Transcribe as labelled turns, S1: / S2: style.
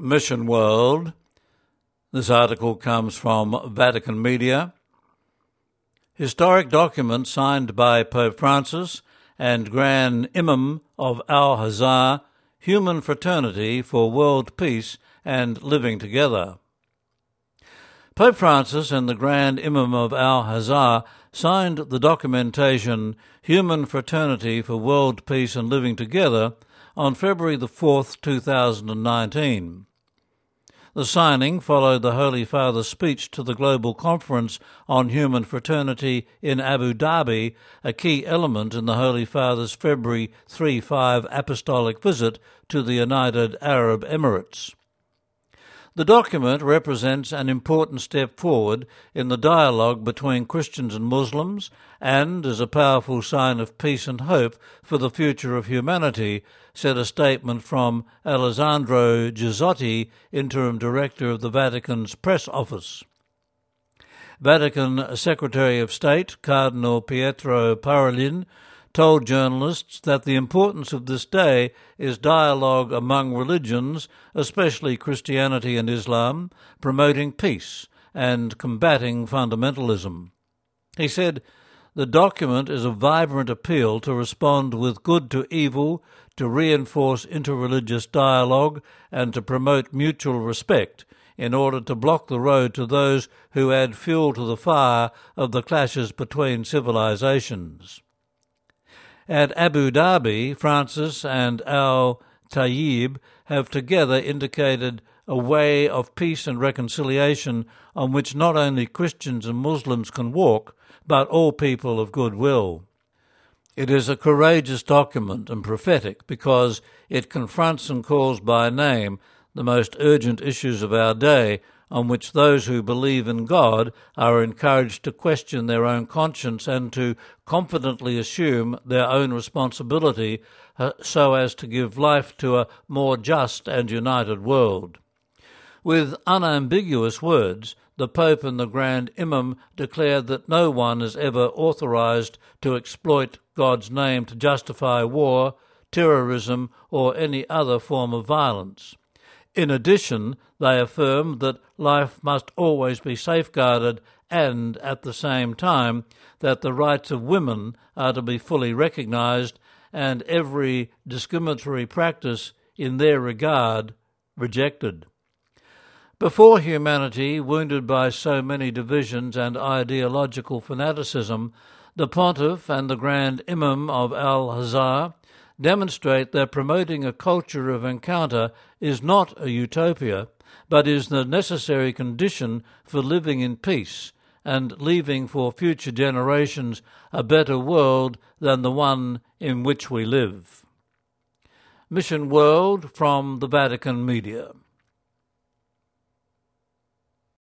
S1: Mission World. This article comes from Vatican Media. Historic document signed by Pope Francis and Grand Imam of Al Azhar, Human Fraternity for World Peace and Living Together. Pope Francis and the Grand Imam of Al Azhar signed the documentation Human Fraternity for World Peace and Living Together on February the 4th, 2019. The signing followed the Holy Father's speech to the Global Conference on Human Fraternity in Abu Dhabi, a key element in the Holy Father's February 3 5 apostolic visit to the United Arab Emirates. The document represents an important step forward in the dialogue between Christians and Muslims and is a powerful sign of peace and hope for the future of humanity, said a statement from Alessandro Gisotti, interim director of the Vatican's press office. Vatican Secretary of State Cardinal Pietro Parolin told journalists that the importance of this day is dialogue among religions, especially Christianity and Islam, promoting peace and combating fundamentalism. He said, The document is a vibrant appeal to respond with good to evil, to reinforce interreligious dialogue, and to promote mutual respect in order to block the road to those who add fuel to the fire of the clashes between civilizations. At Abu Dhabi, Francis and Al Tayyib have together indicated a way of peace and reconciliation on which not only Christians and Muslims can walk, but all people of goodwill. It is a courageous document and prophetic because it confronts and calls by name the most urgent issues of our day on which those who believe in God are encouraged to question their own conscience and to confidently assume their own responsibility uh, so as to give life to a more just and united world. With unambiguous words, the Pope and the Grand Imam declared that no one is ever authorized to exploit God's name to justify war, terrorism, or any other form of violence. In addition, they affirm that life must always be safeguarded and, at the same time, that the rights of women are to be fully recognized and every discriminatory practice in their regard rejected. Before humanity, wounded by so many divisions and ideological fanaticism, the Pontiff and the Grand Imam of Al Azhar demonstrate that promoting a culture of encounter is not a utopia, but is the necessary condition for living in peace and leaving for future generations a better world than the one in which we live. Mission World from the Vatican Media.